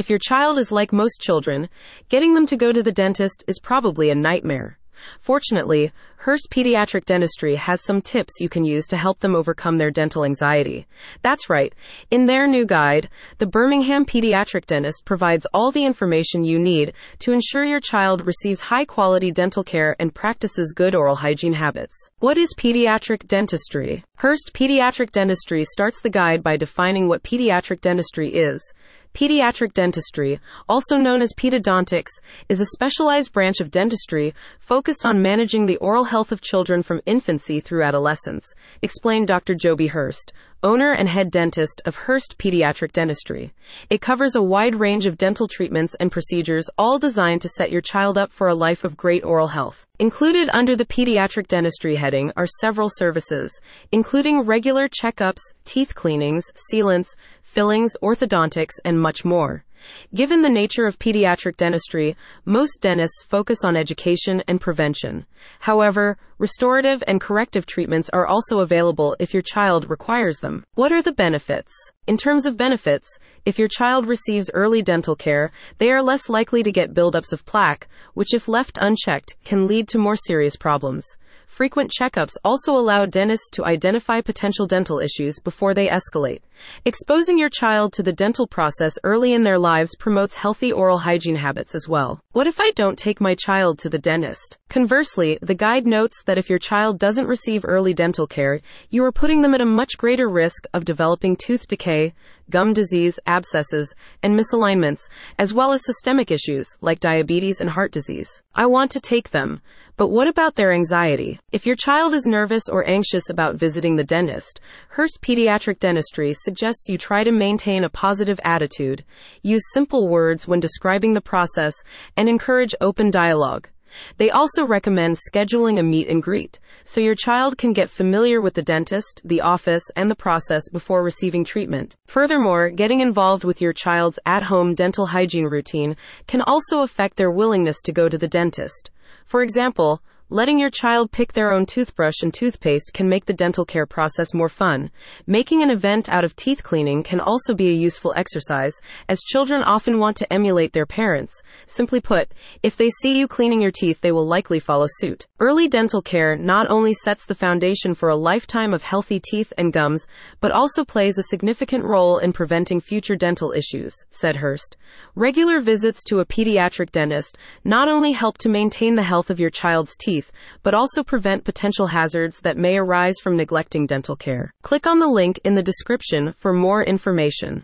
If your child is like most children, getting them to go to the dentist is probably a nightmare. Fortunately, Hurst Pediatric Dentistry has some tips you can use to help them overcome their dental anxiety. That's right. In their new guide, the Birmingham Pediatric Dentist provides all the information you need to ensure your child receives high quality dental care and practices good oral hygiene habits. What is pediatric dentistry? Hurst Pediatric Dentistry starts the guide by defining what pediatric dentistry is. Pediatric dentistry, also known as pedodontics, is a specialized branch of dentistry focused on managing the oral health of children from infancy through adolescence, explained Dr. Joby Hurst, owner and head dentist of Hurst Pediatric Dentistry. It covers a wide range of dental treatments and procedures, all designed to set your child up for a life of great oral health. Included under the pediatric dentistry heading are several services, including regular checkups, teeth cleanings, sealants, fillings, orthodontics, and much more. Given the nature of pediatric dentistry, most dentists focus on education and prevention. However, restorative and corrective treatments are also available if your child requires them. What are the benefits? In terms of benefits, if your child receives early dental care, they are less likely to get buildups of plaque, which, if left unchecked, can lead to more serious problems. Frequent checkups also allow dentists to identify potential dental issues before they escalate. Exposing your child to the dental process early in their lives promotes healthy oral hygiene habits as well. What if I don't take my child to the dentist? Conversely, the guide notes that if your child doesn't receive early dental care, you are putting them at a much greater risk of developing tooth decay, gum disease, abscesses, and misalignments, as well as systemic issues like diabetes and heart disease. I want to take them, but what about their anxiety? If your child is nervous or anxious about visiting the dentist, Hurst Pediatric Dentistry suggests you try to maintain a positive attitude, use simple words when describing the process, and encourage open dialogue. They also recommend scheduling a meet and greet so your child can get familiar with the dentist, the office, and the process before receiving treatment. Furthermore, getting involved with your child's at home dental hygiene routine can also affect their willingness to go to the dentist. For example, Letting your child pick their own toothbrush and toothpaste can make the dental care process more fun. Making an event out of teeth cleaning can also be a useful exercise, as children often want to emulate their parents. Simply put, if they see you cleaning your teeth, they will likely follow suit. Early dental care not only sets the foundation for a lifetime of healthy teeth and gums, but also plays a significant role in preventing future dental issues, said Hurst. Regular visits to a pediatric dentist not only help to maintain the health of your child's teeth, teeth, but also prevent potential hazards that may arise from neglecting dental care. Click on the link in the description for more information.